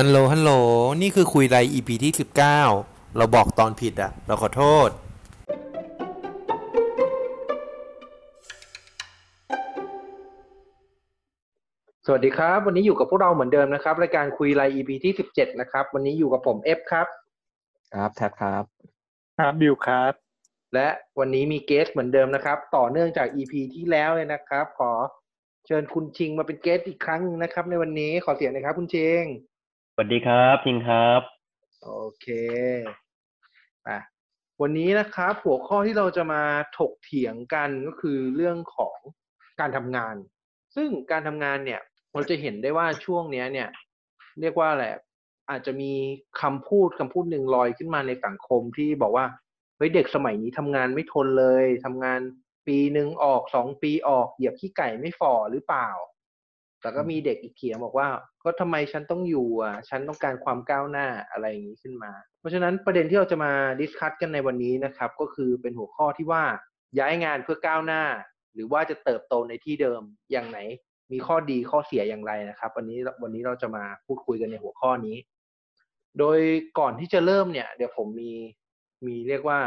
ฮัลโหล ฮัลโหล นี่คือคุยไร EP ที่ 19 เราบอกตอนผิดอะ เราขอโทษ สวัสดีครับ วันนี้อยู่กับพวกเราเหมือนเดิมนะครับ รายการคุยไร EP ที่ 17 นะครับ วันนี้อยู่กับผมเอฟครับ ครับแท็บครับ ครับ บิวครับ และวันนี้มีเกสเหมือนเดิมนะครับ ต่อเนื่องจาก EP ที่แล้วเลยนะครับ ขอเชิญคุณชิงมาเป็นเกสอีกครั้งหนึ่งนะครับ ในวันนี้ขอเสียงหนะครับ คุณชิงส วัสดีครับพิงครับ โอเคอะวันนี้นะครับหัวข้อที่เราจะมาถกเถียงกันก็คือเรื่องของการทำงาน ซึ่งการทำงานเนี่ยเราจะเห็นได้ว่าช่วงเนี้ยเนี่ย เรียกว่าอะไรอาจจะมีคำพูดคำพูดหนึ่งลอยขึ้นมาในสังคมที่บอกว่าเฮ้ยเด็กสมัยนี้ทำงานไม่ทนเลยทำงานปีหนึ่งออกสองปีออกเหยียบขี้ไก่ไม่ฝ่อหรือเปล่า แต่ก็มีเด็กอีกเขียนบอกว่า ก็ทำไมฉันต้องอยู่อะ ฉันต้องการความก้าวหน้าอะไรอย่างนี้ขึ้นมา เพราะฉะนั้นประเด็นที่เราจะมาดิสคัตกันในวันนี้นะครับ ก็คือเป็นหัวข้อที่ว่าย้ายงานเพื่อก้าวหน้า หรือว่าจะเติบโตในที่เดิมอย่างไหน มีข้อดีข้อเสียอย่างไรนะครับ วันนี้วันนี้เราจะมาพูดคุยกันในหัวข้อนี้ โดยก่อนที่จะเริ่มเนี่ย เดี๋ยวผมมีมีเรียกว่า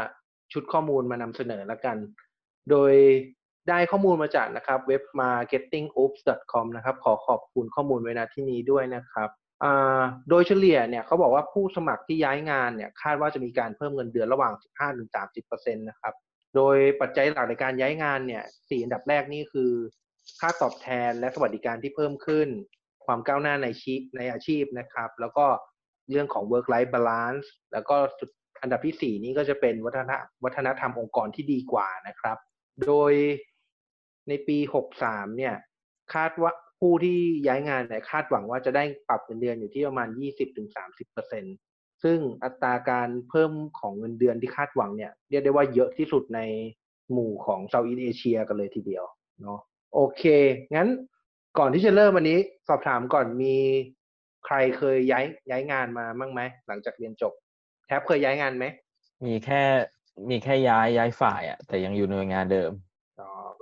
ชุดข้อมูลมานำเสนอแล้วกัน โดย ได้ข้อมูลมาจากนะครับเว็บ marketingoops.com นะครับขอขอบคุณข้อมูลไว้ณที่นี้ด้วยนะครับโดยเฉลี่ยเนี่ยเขาบอกว่าผู้สมัครที่ย้ายงานเนี่ยคาดว่าจะมีการเพิ่มเงินเดือนระหว่าง 15-30%นะครับโดยปัจจัยหลักในการย้ายงานเนี่ยสี่อันดับแรกนี่คือ ค่าตอบแทนและสวัสดิการที่เพิ่มขึ้น ความก้าวหน้าในชีพในอาชีพนะครับ แล้วก็เรื่องของ work life balance แล้วก็อันดับที่สี่นี่ก็จะเป็นวัฒนวัฒนธรรมองค์กรที่ดีกว่านะครับ โดย ในปี 63 เนี่ย คาดว่าผู้ที่ย้ายงานเนี่ยคาดหวังว่าจะได้ปรับเงินเดือนอยู่ที่ประมาณ 20-30%ซึ่งอัตราการเพิ่มของเงินเดือนที่คาดหวังเนี่ยเรียกได้ว่าเยอะที่สุดในหมู่ของเซาท์อีสเอเชียกันเลยทีเดียวเนาะโอเค งั้นก่อนที่จะเริ่มวันนี้สอบถามก่อนมีใครเคยย้ายย้ายงานมาบ้างไหม หลังจากเรียนจบ แทบเคยย้ายงานไหม มีแค่มีแค่ย้ายย้ายฝ่ายอะแต่ยังอยู่ในงานเดิม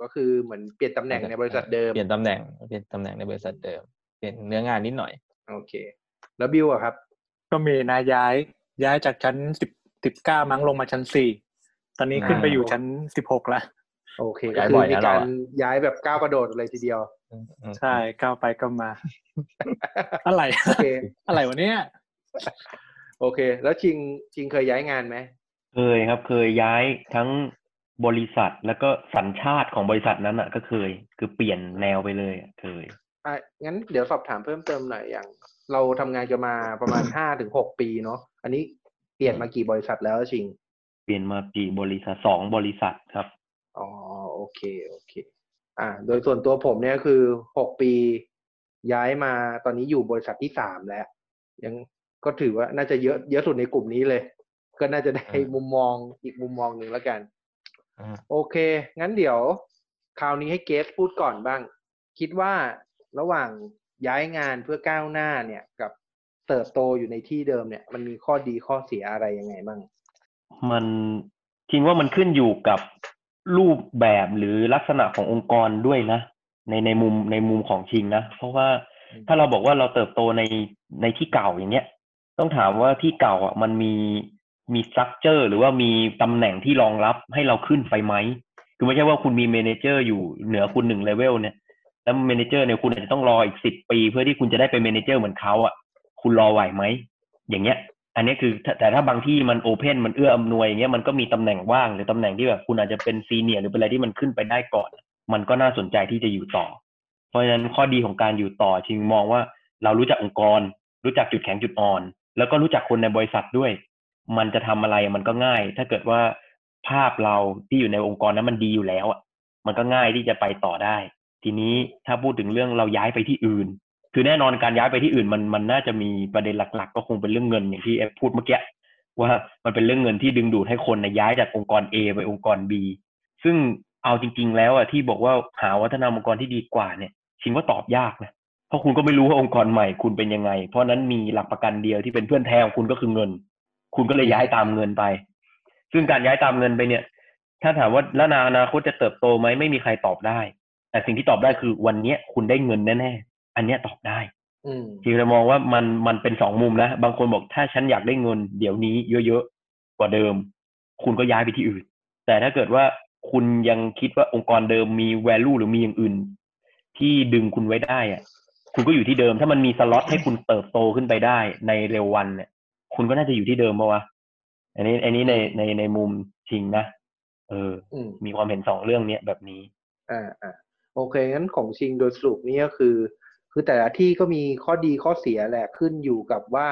ก็คือเหมือนเปลี่ยนตำแหน่งในบริษัทเดิม เปลี่ยนตำแหน่ง เปลี่ยนตำแหน่งในบริษัทเดิม เปลี่ยนเนื้องานนิดหน่อย โอเค แล้วบิวอะครับ ก็มีนะย้าย ย้ายจากชั้นสิบสิบเก้ามั้งลงมาชั้นสี่ ตอนนี้ขึ้นไปอยู่ชั้นสิบหกแล้วโอเคย้ายก็บ่คืออมีนะการเราอะย้ายแบบก้าวกระโดดเลยทีเดียวอืมอืมใช่ก้าวไปก็มา อะไรโอเคอะไรวะเนี่ย โอเค แล้วชิงชิงเคยย้ายงานไหมเคยครับเคยย้ายทั้ง บริษัทแล้วก็สัญชาติของบริษัทนั้นอะ ก็เคย คือเปลี่ยนแนวไปเลยอะเคยอะงั้นเดี๋ยวสอบถามเพิ่มเติมหน่อยอย่าง เราทำงานกันมาประมาณห้าถึงหกปีเนาะอันนี้เปลี่ยนมากี่บริษัทแล้วชิง เปลี่ยนมากี่บริษัทสองบริษัทครับอ๋อโอเคโอเค อ่า โดยส่วนตัวผมเนี่ยคือหกปี ย้ายมาตอนนี้อยู่บริษัทที่สามแล้ว ยังก็ถือว่าน่าจะเยอะเยอะสุดในกลุ่มนี้เลย ก็น่าจะได้มุมมองอีกมุมมองหนึ่งแล้วกันอืม โอเค งั้นเดี๋ยว คราวนี้ให้เกสพูดก่อนบ้าง คิดว่าระหว่างย้ายงานเพื่อก้าวหน้าเนี่ยกับเติบโตอยู่ในที่เดิมเนี่ย มันมีข้อดีข้อเสียอะไรยังไงบ้าง มันคิดว่ามันขึ้นอยู่กับรูปแบบหรือลักษณะขององค์กรด้วยนะ ในในมุมในมุมของชิงนะ เพราะว่าอืมถ้าเราบอกว่าเราเติบโตในในที่เก่าอย่างเงี้ย ต้องถามว่าที่เก่าอะมันมี มี structure หรือว่ามีตำแหน่งที่รองรับให้เราขึ้นไปไหมคือไม่ใช่ว่าคุณมี manager อยู่เหนือคุณหนึ่งเลเวลเนี่ยแล้ว manager เนี่ยคุณอาจจะต้องรออีกสิบปี เพื่อที่คุณจะได้เป็น manager เหมือนเขาอะ คุณรอไหวไหมอย่างเงี้ย อันนี้คือแต่ถ้าบางที่มัน open มันเอื้ออำนวยอย่างเงี้ยมันก็มีตำแหน่งว่างหรือตำแหน่งที่แบบคุณอาจจะเป็น senior หรือเป็นอะไรที่มันขึ้นไปได้ก่อน มันก็น่าสนใจที่จะอยู่ต่อ เพราะฉะนั้นข้อดีของการอยู่ต่อชิงมองว่า เรารู้จักองค์กร รู้จักจุดแข็งจุดอ่อน แล้วก็รู้จักคนในบริษัทด้วย มันจะทำอะไรมันก็ง่าย ถ้าเกิดว่าภาพเราที่อยู่ในองค์กรนั้นมันดีอยู่แล้วอะมันก็ง่ายที่จะไปต่อได้ ทีนี้ถ้าพูดถึงเรื่องเราย้ายไปที่อื่น คือแน่นอนการย้ายไปที่อื่นมันมันน่าจะมีประเด็นหลัก ๆ ก็คงเป็นเรื่องเงินอย่างที่แอฟพูดเมื่อกี้ว่ามันเป็นเรื่องเงินที่ดึงดูดให้คนนะย้ายจากองค์กร A ไปองค์กร B ซึ่งเอาจริง ๆ แล้วอะที่บอกว่าหาวัฒนธรรมองค์กรที่ดีกว่าเนี่ยชิงว่าตอบยากนะเพราะคุณก็ไม่รู้ว่าองค์กรใหม่คุณเป็นยังไง เพราะฉะนั้นมีหลักประกันเดียวที่เป็นเพื่อนแท้ของคุณก็คือเงิน คุณก็เลยย้ายตามเงินไป ซึ่งการย้ายตามเงินไปเนี่ย ถ้าถามว่าแล้วในอนาคตจะเติบโตไหมไม่มีใครตอบได้ แต่สิ่งที่ตอบได้คือวันเนี้ยคุณได้เงินแน่ๆอันเนี้ยตอบได้อืมจริงเรามองว่ามันมันเป็นสองมุมนะ บางคนบอกถ้าฉันอยากได้เงินเดี๋ยวนี้เยอะๆกว่าเดิม คุณก็ย้ายไปที่อื่น แต่ถ้าเกิดว่าคุณยังคิดว่าองค์กรเดิมมี value หรือมีอย่างอื่น ที่ดึงคุณไว้ได้อะคุณก็อยู่ที่เดิม ถ้ามันมีสล็อตให้คุณเติบโตขึ้นไปได้ในเร็ววันเนี่ย คุณก็น่าจะอยู่ที่เดิมปะวะอันนี้ อันนี้ในในในมุมชิงนะเอออืมมีความเห็นสองเรื่องเนี้ยแบบนี้ อ่าอ่าโอเคงั้นของชิงโดยสรุปนี่ก็คือ คือแต่ละที่ก็มีข้อดีข้อเสียแหละขึ้นอยู่กับว่า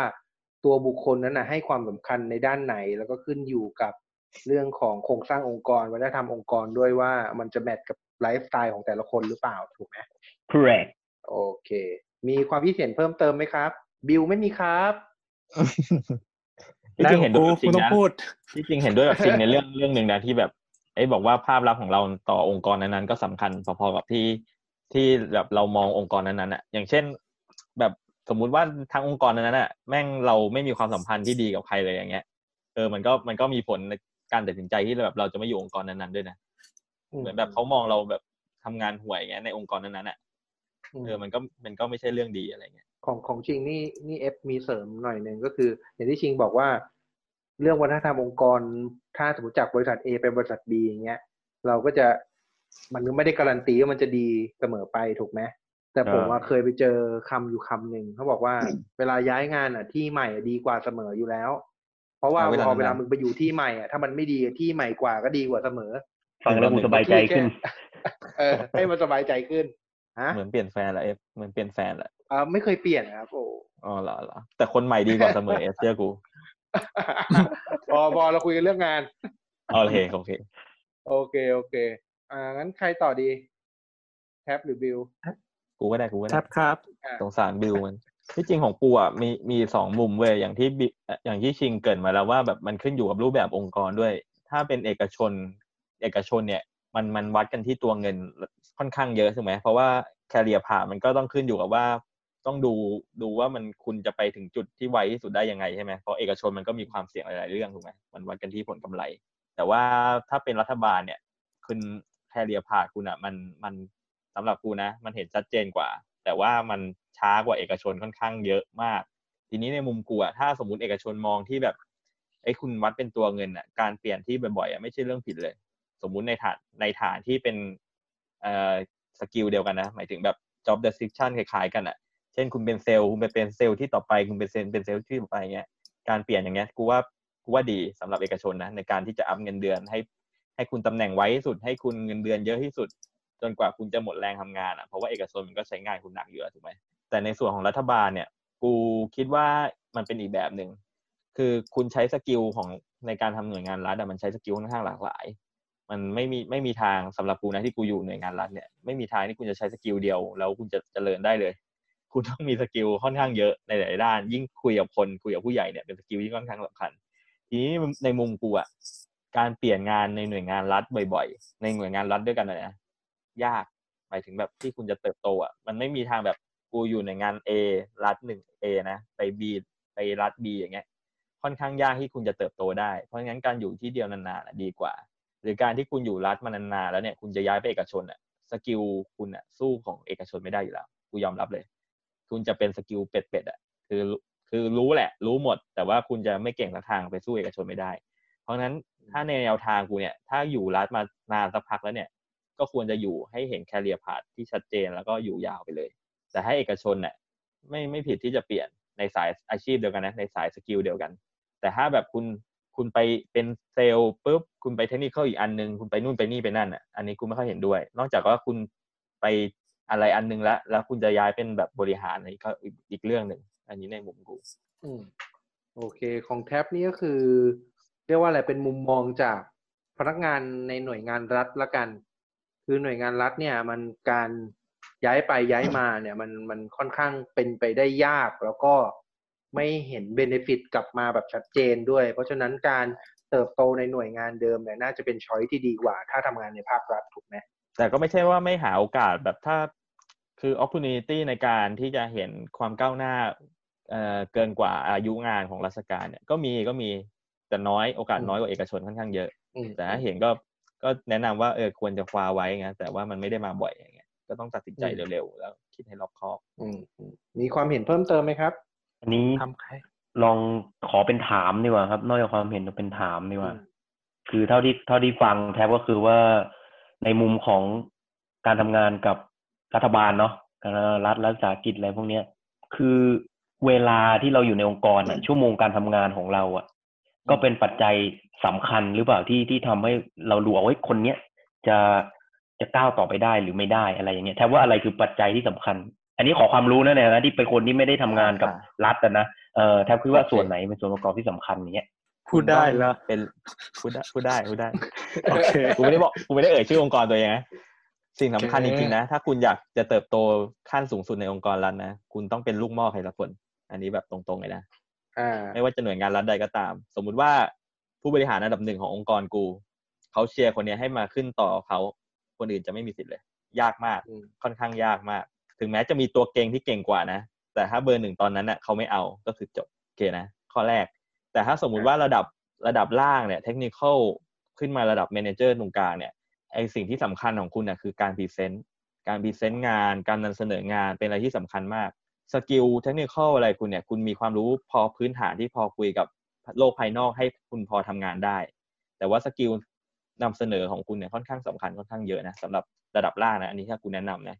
ตัวบุคคลนั้นนะให้ความสำคัญในด้านไหน แล้วก็ขึ้นอยู่กับเรื่องของโครงสร้างองค์กรวัฒนธรรมองค์กรด้วยว่ามันจะแมทกับไลฟ์สไตล์ของแต่ละคนหรือเปล่าถูกไหม correct โอเค มีความคิดเห็นเพิ่มเติมไหมครับ บิวไม่มีครับ ที่จริงเห็นด้วยกับกูจริงต้องนะพูดที่จริงเห็นด้วยกับจริงในเรื่องเรื่องหนึ่งนะที่แบบไอ้บอกว่าภาพลักษณ์ของเราต่อองค์กรนั้นๆก็สำคัญพอๆกับที่ที่แบบเรามององค์กรนั้นๆอะอย่างเช่น แบบสมมุติว่าทางองค์กรนั้นๆอะแม่งเราไม่มีความสัมพันธ์ที่ดีกับใครเลยอย่างเงี้ยเออมันก็มันก็มีผลในการตัดสินใจที่แบบเราจะไม่อยู่องค์กรนั้นๆด้วยนะเหมือนแบบเขามองเราแบบทำงานห่วยอย่างเงี้ยในองค์กรนั้นๆอะเออมันก็มันก็ไม่ใช่เรื่องดีอะไรเงี้ย ของของชิงนี่นี่เอฟมีเสริมหน่อยหนึ่งก็คือ อย่างที่ชิงบอกว่า เรื่องวัฒนธรรมองค์กร ถ้าสมมติจากบริษัท A ไปบริษัท B อย่างเงี้ย เราก็จะมันก็ไม่ได้การันตีว่ามันจะดีเสมอไปถูกไหมแต่ผมอ่าว่าเคยไปเจอคำอยู่คำหนึ่งเขาบอกว่าเวลาย้ายงานอะที่ใหม่อะดีกว่าเสมออยู่แล้ว เพราะว่าเอาเวลาพอเวลานั้นมึงไปอยู่ที่ใหม่อะถ้ามันไม่ดีที่ใหม่กว่าก็ดีกว่าเสมอฟังแล้วกูสบายใจขึ้น เออให้มันสบายใจขึ้นฮะเหมือนเปลี่ยนแฟนละเอฟเหมือนเปลี่ยนแฟนละเออไม่เคยเปลี่ยนครับ โอ้อ๋อเหรอเหรอแต่คนใหม่ดีกว่าเสมอเอฟเชื่อกูพอพอเราคุยกันเรื่องงานโอเคโอเค โอเคโอเค อ่างั้นใครต่อดี แท็บหรือบิลกูก็ได้กูก็คได้รับครับอ่าสงสารบิวมันที่จริงของกูอะมีมีสองมุมเว้ยอย่างที่บิเอ่ออย่างที่ชิงเกรินมาแล้วว่าแบบมันขึ้นอยู่กับรูปแบบองค์กรด้วย ถ้าเป็นเอกชน เอกชนเนี่ย มันมันวัดกันที่ตัวเงินค่อนข้างเยอะใช่ไหมเพราะว่าแคเรียผ่ามันก็ต้องขึ้นอยู่กับว่า ต้องดูดูว่ามันคุณจะไปถึงจุดที่ไวที่สุดได้ยังไงใช่ไหมเพราะเอกชนมันก็มีความเสี่ยงหลายๆเรื่องถูกไหมมันวัดกันที่ผลกำไร แต่ว่าถ้าเป็นรัฐบาลเนี่ยคุณแคเรียผ่าคุณอะมันมันสำหรับกูนะ มันเห็นชัดเจนกว่า แต่ว่ามันช้ากว่าเอกชนค่อนข้างเยอะมาก ทีนี้ในมุมกูอะถ้าสมมติเอกชนมองที่แบบไอ้คุณวัดเป็นตัวเงินอะการเปลี่ยนที่บ่อยๆอะไม่ใช่เรื่องผิดเลย สมมุติในฐานในฐานที่เป็นเอ่อ skill เดียวกันนะ หมายถึงแบบ job description คล้ายๆกันอะ เช่นคุณเป็นเซลล์คุณไปเป็นเซลล์ที่ต่อไปคุณเป็นเซลล์เป็นเซลล์ที่ต่อไปเงี้ยการเปลี่ยนอย่างเงี้ยกูว่ากูว่าดีสำหรับเอกชนนะในการที่จะ up เงินเดือนให้ให้คุณตำแหน่งไว้ที่สุด ให้คุณเงินเดือนเยอะที่สุด จนกว่าคุณจะหมดแรงทำงานอะเพราะว่าเอกชนมันก็ใช้งานคุณหนักอยู่ถูกไหมแต่ในส่วนของรัฐบาลเนี่ย กูคิดว่ามันเป็นอีกแบบหนึ่งคือคุณใช้ skill ของในการทำหน่วยงานรัฐอะมันใช้ skill ค่อนข้างหลากหลาย มันไม่มีไม่มีทางสำหรับกูนะที่กูอยู่หน่วยงานรัฐเนี่ยไม่มีทางที่คุณจะใช้ skill เดียวแล้วคุณจะเจริญได้เลย คุณต้องมี skill ค่อนข้างเยอะในหลายๆด้าน ยิ่งคุยกับคนคุยกับผู้ใหญ่เนี่ยเป็น skill ที่ค่อนข้างสำคัญ ทีนี้ในมุมกูอะการเปลี่ยนงานในหน่วยงานรัฐบ่อย ๆ ในหน่วยงานรัฐด้วยกันอะนะยากหมายถึงแบบที่คุณจะเติบโตอะมันไม่มีทางแบบกูอยู่ในงาน A รัฐหนึ่ง A นะไป B ไปรัฐ B อย่างเงี้ย ค่อนข้างยากที่คุณจะเติบโตได้ เพราะงั้นการอยู่ที่เดียวนานๆดีกว่า หรือการที่คุณอยู่รัฐมานานๆแล้วเนี่ยคุณจะย้ายไปเอกชนอะ skill คุณอะสู้ของเอกชนไม่ได้อยู่แล้วกูยอมรับเลย คุณจะเป็น skill เป็ดๆอะคือคือรู้แหละ รู้หมด แต่ว่าคุณจะไม่เก่งสักทางไปสู้เอกชนไม่ได้ เพราะฉะนั้นถ้าในแนวทางกูเนี่ย ถ้าอยู่รัฐมานานสักพักแล้วเนี่ย ก็ควรจะอยู่ให้เห็น career path ที่ชัดเจนแล้วก็อยู่ยาวไปเลย แต่ให้เอกชนเนี่ยไม่ไม่ผิดที่จะเปลี่ยนในสายอาชีพเดียวกันนะในสาย skill เดียวกัน แต่ถ้าแบบคุณคุณไปเป็นเซลล์ปุ๊บคุณไปเทคนิคอีกอันนึง คุณไปนู่นไปนี่ไปนั่นอะอันนี้กูไม่ค่อยเห็นด้วย นอกจากว่าคุณไป อะไรอันนึงแล้วแล้วคุณจะย้ายเป็นแบบบริหารอันนี้ก็อีกอีกเรื่องหนึ่งอันนี้ในมุมกูอืมโอเค ของแท็บนี่ก็คือ เรียกว่าอะไรเป็นมุมมองจากพนักงานในหน่วยงานรัฐละกัน คือหน่วยงานรัฐเนี่ยมันการย้ายไปย้ายมาเนี่ยมันมันค่อนข้างเป็นไปได้ยาก แล้วก็ไม่เห็นเบเนฟิตกลับมาแบบชัดเจนด้วย เพราะฉะนั้นการเติบโตในหน่วยงานเดิมเนี่ยน่าจะเป็นช้อยที่ดีกว่า ถ้าทำงานในภาครัฐถูกไหมแต่ก็ไม่ใช่ว่าไม่หาโอกาสแบบถ้า คือ opportunity ในการที่จะเห็นความก้าวหน้าเอ่อเกินกว่าอายุงานของราชการเนี่ยก็มีก็มีแต่น้อยโอกาสน้อยกว่าเอกชนค่อนข้างเยอะอืมแต่ถ้าเห็นก็ก็แนะนำว่าเออควรจะคว้าไว้ไงแต่ว่ามันไม่ได้มาบ่อยอย่างเงี้ยก็ต้องตัดสินใจอืมเร็วๆแล้วโอเคคิดให้รอบคอบอืมอืมมีความเห็นเพิ่มเติมไหมครับ อันนี้ทำใครลองขอเป็นถามดีกว่าครับ นอกจากความเห็นเป็นถามดีกว่าอืมคือเท่าที่เท่าที่ฟังแทบก็คือว่าในมุมของการทำงานกับ รัฐบาลเนาะการรัฐรัฐวิสาหกิจอะไรพวกเนี้ย คือเวลาที่เราอยู่ในองค์กรอะชั่วโมงการทำงานของเราอะ ก็เป็นปัจจัยสำคัญหรือเปล่าที่ที่ทำให้เรารู้ว่าเฮ้ยคนเนี้ยจะจะก้าวต่อไปได้หรือไม่ได้อะไรอย่างเงี้ยแทบว่าอะไรคือปัจจัยที่สำคัญ อันนี้ขอความรู้นะเนี่ยนะที่เป็นคนที่ไม่ได้ทำงานกับอ่ารัฐอะนะเออแทบคือว่าโอเคส่วนไหนเป็นส่วนประกอบที่สำคัญอย่างเงี้ยพูดได้เหรอเป็นพูดได้พูดได้พูดได้โอเคกูไม่ได้บอกกูไม่ได้เอ่ยชื่อองค์กรตัวเองนะ สิ่งสำคัญโอจเคริงๆนะ ถ้าคุณอยากจะเติบโตขั้นสูงสุดในองค์กรรัฐนะ คุณต้องเป็นลูกหม้อใครละคน อันนี้แบบตรงๆเลยนะอ่าไม่ว่าจะหน่วยงานรัฐใดก็ตาม สมมุติว่าผู้บริหารอันดับหนึ่งขององค์กรกู เขาเชียร์คนเนี้ยให้มาขึ้นต่อเขา คนอื่นจะไม่มีสิทธิ์เลย ยากมากอืมค่อนข้างยากมาก ถึงแม้จะมีตัวเก่งที่เก่งกว่านะ แต่ถ้าเบอร์หนึ่งตอนนั้นน่ะเขาไม่เอา ก็คือจบโอเคนะ ข้อแรก แต่ถ้าสมมุติว่าระดับระดับล่างเนี่ย เทคนิคขึ้นมาระดับ manager ตรงกลางเนี่ย ไอ้สิ่งที่สำคัญของคุณน่ะคือการ present การ present งาน การนำเสนองานเป็นอะไรที่สำคัญมาก skill เทคนิคอะไรคุณเนี่ยคุณมีความรู้พอพื้นฐานที่พอคุยกับโลกภายนอกให้คุณพอทำงานได้ แต่ว่า skill นำเสนอของคุณเนี่ยค่อนข้างสำคัญค่อนข้างเยอะนะสำหรับระดับล่างนะอันนี้ถ้าคุณแนะนำนะ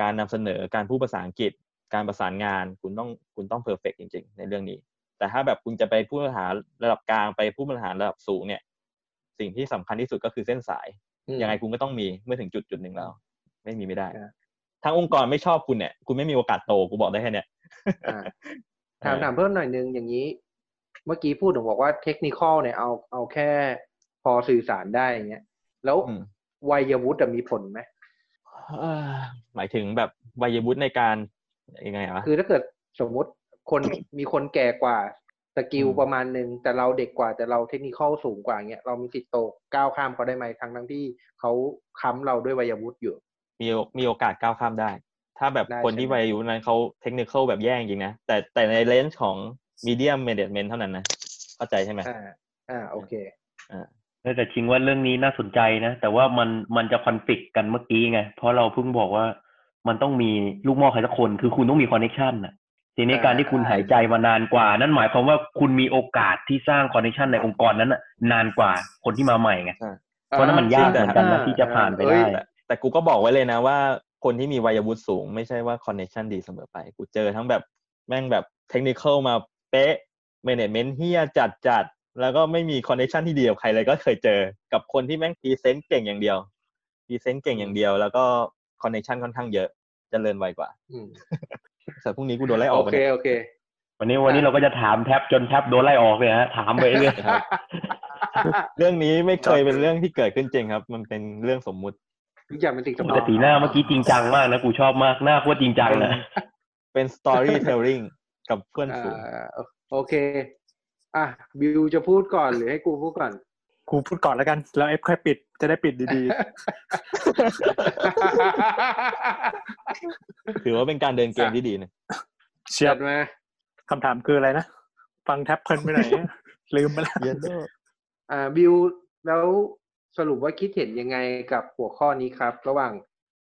การนำเสนอการพูดภาษาอังกฤษ การประสานงานคุณต้องคุณต้อง perfect จริง ๆ ในเรื่องนี้ แต่ถ้าแบบคุณจะไปผู้บริหารระดับกลางไปผู้บริหารระดับสูงเนี่ย สิ่งที่สำคัญที่สุดก็คือเส้นสาย ยังไงคุณก็ต้องมีเมื่อถึงจุดจุดหนึ่งแล้ว ไม่มีไม่ได้อ่าทางองค์กรไม่ชอบคุณเนี่ยคุณไม่มีโอกาสโตกูบอกได้แค่เนี้ยอ่ถามถามเพิ่มหน่อยนึงอย่างนี้ เมื่อกี้พูดถึงบอกว่า technical เนี่ยเอาเอาแค่พอสื่อสารได้อย่างเงี้ยแล้วอืมวัยวุฒิอะมีผลไหมเอ่อหมายถึงแบบวัยวุฒิในการยังไงวะคือถ้าเกิดสมมุติคนมีคนแก่กว่า skill อืมประมาณหนึ่งแต่เราเด็กกว่าแต่เรา technical สูงกว่าเงี้ยเรามีสิทธิ์โตก้าวข้ามเขาได้ไหมทั้งทั้งที่เขาค้ำเราด้วยวัยวุฒิอยู่ มีโอมีโอกาสก้าวข้ามได้ ถ้าแบบได้คนที่ใช่ไหมวัยอายุนั้นเขาเทคนิคแบบแย่จริงๆนะแต่แต่ใน range ของมีเดียมเมเ e เมนเท่านั้นนะเข้าใจใช่ไหมอ่าอ่าโอเคแต่จริงว่าเรื่องนี้น่าสนใจนะ แต่ว่ามันมันจะคอนฟ lict กันเมื่อกี้ไงเพราะเราเพิ่งบอกว่ามันต้องมีลูกหม้อใครสักคน คือคุณต้องมี connection น่ะ ทีนี้อ่าการที่คุณอ่าหายใจมานานกว่า นั่นหมายความว่าคุณมีโอกาสที่สร้างคอนเน t ชันในองค์กรนั้นน่ะนานกว่าคนที่มาใหม่ไงเพราะนั้นมันยากเหมือนกันนะที่จะผ่านไปได้เอ้ยแต่แต่กูก็บอกไว้เลยนะว่าคนที่มีวัยวุฒิสูง ไม่ใช่ว่าคอนเน t ชันดีเสมอไป กูเจอทั้งแบบแม่งแบบเทคนิคมาเป๊ะ management เหี้ยจัดจัดๆแล้วก็ไม่มีคอนเน t ชันที่ดีกับใครเลยก็เคยเจอกับคนที่แม่ง present เก่งอย่างเดียว present เก่งอย่างเดียว แล้วก็คอนเน t ชันค่อนข้างเยอะเจริญไวกว่า อืมแต่พรุ่งนี้กูโดนไล่ออกไปโอเคเนี่ยโอเค วันนี้วันนี้เราก็จะถามแท็บจนแท็บโดนไล่ออกเลยฮะถามไปเรื่อยครับเรื่องนี้ไม่เคยเป็นเรื่องที่เกิดขึ้นจริงครับ มันเป็นเรื่องสมมุติทุกอย่างเป็นสิ่งสำคัญแต่สีหน้าเมื่อกี้จริงจังมากนะกูชอบมากหน้าโคตรจริงจังนะเป็น storytelling กับเพื่อนอ่ฝูงาโอเค อะบิวจะพูดก่อนหรือให้กูพูดก่อน กูพูดก่อนแล้วกัน แล้วเอฟค่อยปิดจะได้ปิดดีถือว่าเป็นการเดินเกมที่ดีนะๆเชียจับดมาคำถามคืออะไรนะ ฟังแท็บเพลินไปไหน ลืมไปแล้วเยนโดอ่าบิวแล้วสรุปว่าคิดเห็นยังไงกับหัวข้อนี้ครับ ระหว่าง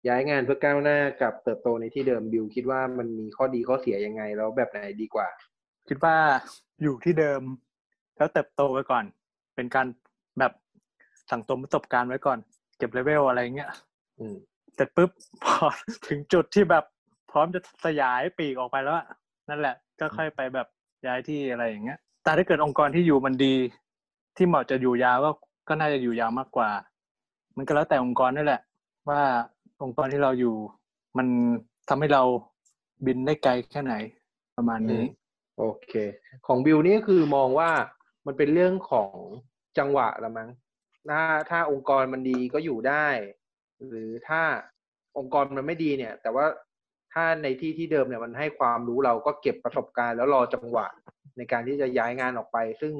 ย้ายงานเพื่อก้าวหน้ากับเติบโตในที่เดิมบิวคิดว่ามันมีข้อดีข้อเสียยังไง แล้วแบบไหนดีกว่า คิดว่าอยู่ที่เดิม แล้วเติบโตไปก่อน เป็นการ แบบสั่งสมประสบการณ์ไว้ก่อน เก็บเลเวลอะไรเงี้ยอืมเสร็จปุ๊บพอถึงจุดที่แบบพร้อมจะสยายปีกออกไปแล้วอะนั่นแหละ ก็ค่อยไปแบบย้ายที่อะไรอย่างเงี้ย แต่ถ้าเกิดองค์กรที่อยู่มันดี ที่เหมาะจะอยู่ยาวก็ก็น่าจะอยู่ยาวมากกว่า มันก็แล้วแต่องค์กรนั่นแหละ ว่าองค์กรที่เราอยู่ มันทำให้เราบินได้ไกลแค่ไหนประมาณนี้ โอเค ของบิวนี่คือมองว่ามันเป็นเรื่องของ จังหวะละมั้งถ้าถ้าองค์กรมันดีก็อยู่ได้ หรือถ้าองค์กรมันไม่ดีเนี่ย แต่ว่าถ้าในที่ที่เดิมเนี่ยมันให้ความรู้เราก็เก็บประสบการณ์แล้วรอจังหวะในการที่จะย้ายงานออกไป ซึ่ง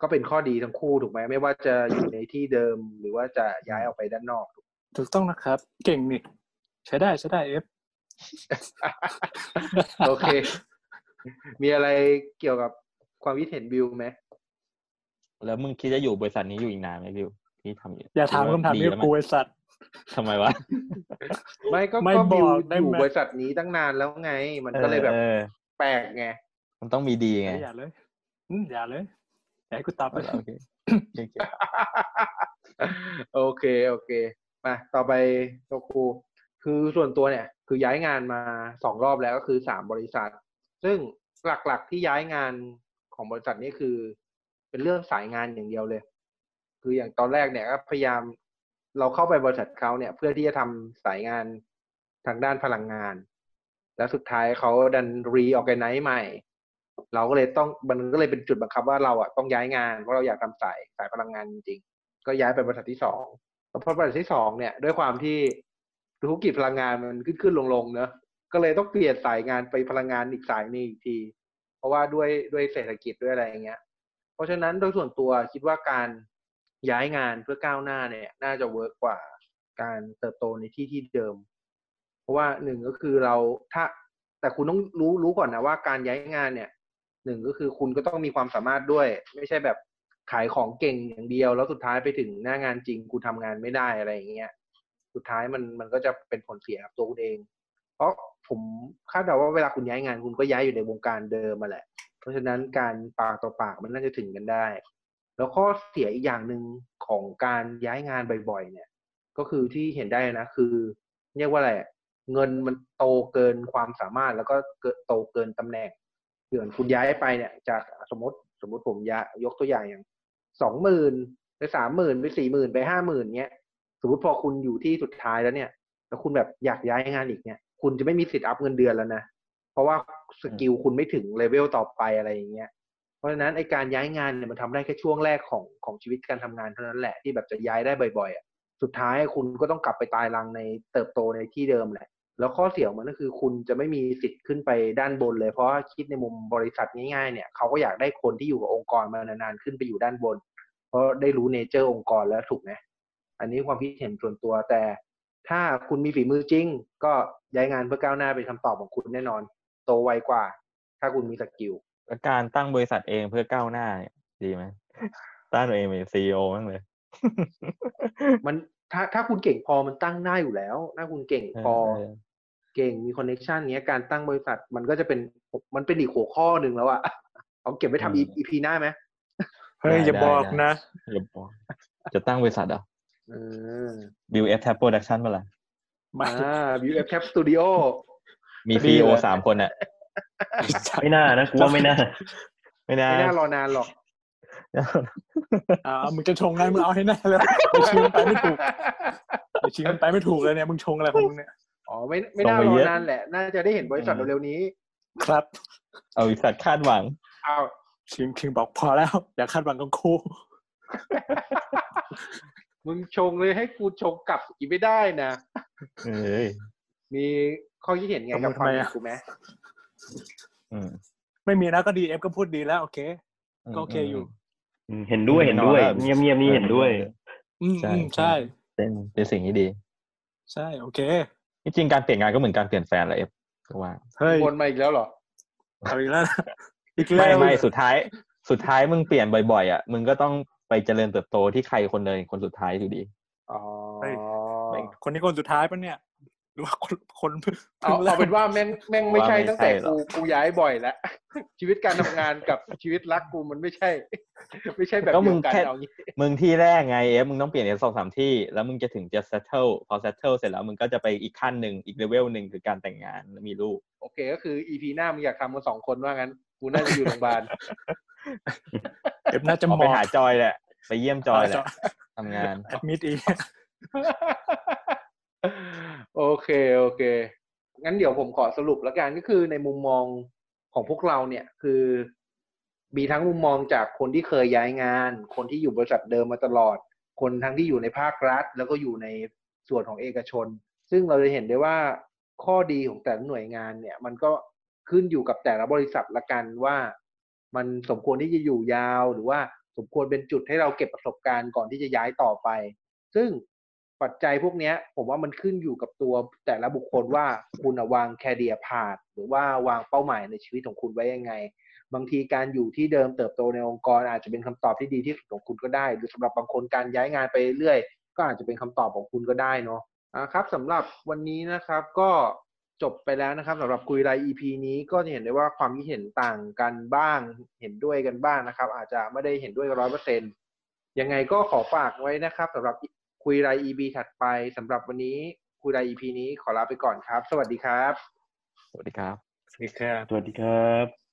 ก็เป็นข้อดีทั้งคู่ถูกไหมไม่ว่าจะอยู่ในที่เดิมหรือว่าจะย้ายออกไปด้านนอก ถูกต้องนะครับ เก่งนี่ใช้ได้ใช้ได้เอฟโอเค มีอะไรเกี่ยวกับความคิดเห็นบิวไหม แล้วมึงคิดจะอยู่บริษัทนี้อยู่อีกนานไหมบิวที่ทำอยู่อย่าถามคำถามดีนี้แล้วกูมั้ยไอสัตว์ทำไมวะ ไม่ก็ไม่ก็บิวบอกได้อยู่ไหมบริษัทนี้ตั้งนานแล้วไง มันก็เลยแบบออแปลกไง มันต้องมีดีไง อย่าเลยอืมอย่าเลยอย่าให้กูตอบเลยโอเคโอเคโอเคโอเคมาต่อไปโตครูคือส่วนตัวเนี่ย คือย้ายงานมาสองรอบแล้วก็คือสามบริษัท ซึ่งหลักๆที่ย้ายงานของบริษัทนี้คือ เป็นเรื่องสายงานอย่างเดียวเลย คืออย่างตอนแรกเนี่ยก็พยายามเราเข้าไปบริษัทเขาเนี่ย เพื่อที่จะทำสายงานทางด้านพลังงาน แล้วสุดท้ายเขาดันรีออกไนซ์ใหม่ เราก็เลยต้องมันก็เลยเป็นจุดบังคับว่าเราอะต้องย้ายงานเพราะเราอยากทำสายสายพลังงานจริงๆก็ย้ายไปบริษัทที่สองเพราะบริษัทที่สองเนี่ย ด้วยความที่ธุรกิจพลังงานมันขึ้นขึ้นลงลงๆเนอะก็เลยต้องเปลี่ยนสายงานไปพลังงานอีกสายหนึงอีกที เพราะว่าด้วยด้วยเศรษฐกิจด้วยอะไรอย่างเงี้ย เพราะฉะนั้นโดยส่วนตัวคิดว่าการย้ายงานเพื่อก้าวหน้าเนี่ย น่าจะเวิร์กกว่าการเติบโตในที่ที่เดิม เพราะว่าหนึ่งก็คือเราถ้าแต่คุณต้องรู้รู้ก่อนนะว่าการย้ายงานเนี่ยหนึ่งก็คือคุณก็ต้องมีความสามารถด้วย ไม่ใช่แบบขายของเก่งอย่างเดียว แล้วสุดท้ายไปถึงหน้างานจริงคุณทำงานไม่ได้อะไรอย่างเงี้ยสุดท้ายมันมันก็จะเป็นผลเสียกับตัวคุณเอง เพราะผมคาดเดาว่าเวลาคุณย้ายงานคุณก็ย้ายอยู่ในวงการเดิมมาแหละ ราะฉะนั้นการปากต่อปากมันน่าจะถึงกันได้ แล้วข้อเสียอีกอย่างหนึ่งของการย้ายงานบ่อยๆ เนี่ย ก็คือที่เห็นได้นะ คือเรียกว่าอะไรเงินมันโตเกินความสามารถแล้วก็โตเกินตำแหน่งเดือนคุณย้ายไปเนี่ย จากสมมติสมมติผมย้ายกตัวอย่างอย่างสองหมื่นไปสามหมื่นไปสี่หมื่นไปห้าหมื่นเนี้ยสมมติพอคุณอยู่ที่สุดท้ายแล้วเนี่ย แล้วคุณแบบอยากย้ายงานอีกเนี่ย คุณจะไม่มีสิทธิ์อัพเงินเดือนแล้วนะ ราะว่า skill คุณไม่ถึง level ต่อไปอะไรอย่างเงี้ยเพราะฉะนั้นไอการย้ายงานเนี่ยมันทำได้แค่ช่วงแรกของของชีวิตการทำงานเท่านั้นแหละที่แบบจะย้ายได้บ่อยๆอะสุดท้ายคุณก็ต้องกลับไปตายรังในเติบโตในที่เดิมแหละ แล้วข้อเสียของมันก็คือคุณจะไม่มีสิทธิ์ขึ้นไปด้านบนเลย เพราะคิดในมุมบริษัทง่ายๆเนี่ยเขาก็อยากได้คนที่อยู่กับองค์กรมานานๆขึ้นไปอยู่ด้านบน เพราะได้รู้ nature องค์กรแล้วถูกไหมอันนี้ความคิดเห็นส่วนตัวแต่ถ้าคุณมีฝีมือจริง ก็ย้ายงานเพื่อก้าวหน้าเป็นคำตอบของคุณแน่นอน โตไวกว่า ถ้าคุณมี skillแล้วการตั้งบริษัทเองเพื่อก้าวหน้าเนี่ยดีไหมตั้งตัวเองเป็น CEO มั้งเลย มันถ้าถ้าคุณเก่งพอมันตั้งได้อยู่แล้ว ถ้าคุณเก่งพอเออเก่งมีคอนเน t ชันเนี้ยการตั้งบริษัทมันก็จะเป็นมันเป็นอีกหัวข้อหนึ่งแล้วอะเอาเก็บไว้ทำ EP หน้าไหมเฮ้ยอย่าบอกนะอย่าบอกจะตั้งบริษัทเหรอเออ Bill F Tab Production มาละไม่อ่า View F Cap Studio มีดีซีเลยโอสามคนอะไม่น่านะกูว่าไม่น่า ไม่ได้ไม่น่ารอนานหรอกอ่ามึงจะชงไงมึงเอาให้แน่เลยไอชิงมันไปไม่ถูกไอชิงมันไปไม่ถูกเลยเนี่ยมึงชงอะไรของมึงเนี่ยอ๋อไม่ไม่น่ารอนานแหละ น่าจะได้เห็นบริษัทเร็วๆนี้ ครับ เอาบริษัทคาดหวังเอาชิงชิงบอกพอแล้วอย่าคาดหวังกับครูมึงชงเลยให้กูชงกลับอีกไม่ได้นะ เอ้ยมีข้อคิดเห็นไงกับความเห็นกูไหมอืมไม่มีนะก็ดีเอฟก็พูดดีแล้วโอเค ก็โอเคอยู่อืมเห็นด้วยเห็นด้วยเออเงียบเงียบๆนี่เห็นด้วยอืมใช่อืมใช่ใช่เป็นเป็นสิ่งที่ดี ใช่โอเคจริงๆการเปลี่ยนงานก็เหมือนการเปลี่ยนแฟนแหละเอฟก็ว่าเฮ้ยวนมาอีกแล้วเหรอเอาอีกแล้วนะอีกไม่แล้วไม่สุดท้าย สุดท้ายมึงเปลี่ยนบ่อยๆอะมึงก็ต้องไปเจริญเติบโตที่ใครคนเดินคนสุดท้ายอยู่ดีอ๋อคนนี้คนสุดท้ายปะเนี่ยห รือว่าคนคนเอาพิ่งริ่เอามเป็นว่าแม่งแม่งไม่ใช่ว่าไม่ตั้งแต่ใช่หรกูอกกูย้ายบ่อยแล้วชีวิตการทำงานกับชีวิตรักกูมันไม่ใช่ ไม่ใช่แบบก็เดีมึยงวกันแค่เอางี้มึงที่แรกไงเอฟมึงต้องเปลี่ยนเอสองสามที่ แล้วมึงจะถึงจะ settle พอ settle เสร็จแล้วมึงก็จะไปอีกขั้นหนึ่งอีกเลเวลหนึ่งคือการแต่งงานแล้วมีลูก โอเคก็คืออีพีหน้ามึงอยากทำกันสองคนว่างั้นกูน่าจะอยู่โรงพยาบาลเอฟน่าจะเอามไปองหาจอยแหละไปเยี่ยมจอยแหละทำงานแอดมิดอีก โอเคโอเค งั้นเดี๋ยวผมขอสรุปแล้วกันก็คือในมุมมองของพวกเราเนี่ยคือมีทั้งมุมมองจากคนที่เคยย้ายงาน คนที่อยู่บริษัทเดิมมาตลอด คนทั้งที่อยู่ในภาครัฐ แล้วก็อยู่ในส่วนของเอกชน ซึ่งเราจะเห็นได้ว่าข้อดีของแต่ละหน่วยงานเนี่ย มันก็ขึ้นอยู่กับแต่ละบริษัทละกันว่า มันสมควรที่จะอยู่ยาว หรือว่าสมควรเป็นจุดให้เราเก็บประสบการณ์ก่อนที่จะย้ายต่อไป ซึ่ง ปัจจัยพวกเนี้ยผมว่ามันขึ้นอยู่กับตัวแต่ละบุคคลว่าคุณอะวางแคเดียพาดหรือว่าวางเป้าหมายในชีวิตของคุณไว้ยังไง บางทีการอยู่ที่เดิมเติบโตในองค์กร อาจจะเป็นคำตอบที่ดีที่สุดของคุณก็ได้ หรือสำหรับบางคนการย้ายงานไปเรื่อยก็อาจจะเป็นคำตอบของคุณก็ได้เนาะอ่าครับสำหรับวันนี้นะครับก็จบไปแล้วนะครับสำหรับคุยราย EP นี้ก็จะเห็นได้ว่าความคิดเห็นต่างกันบ้าง เห็นด้วยกันบ้างนะครับ อาจจะไม่ได้เห็นด้วยร้อยเปอร์เซ็นยังไงก็ขอฝากไว้นะครับสำหรับ คุยราย EP ถัดไปสำหรับวันนี้คุยราย EP นี้ขอลาไปก่อนครับ สวัสดีครับ สวัสดีครับ สวัสดีครับ สวัสดีครับ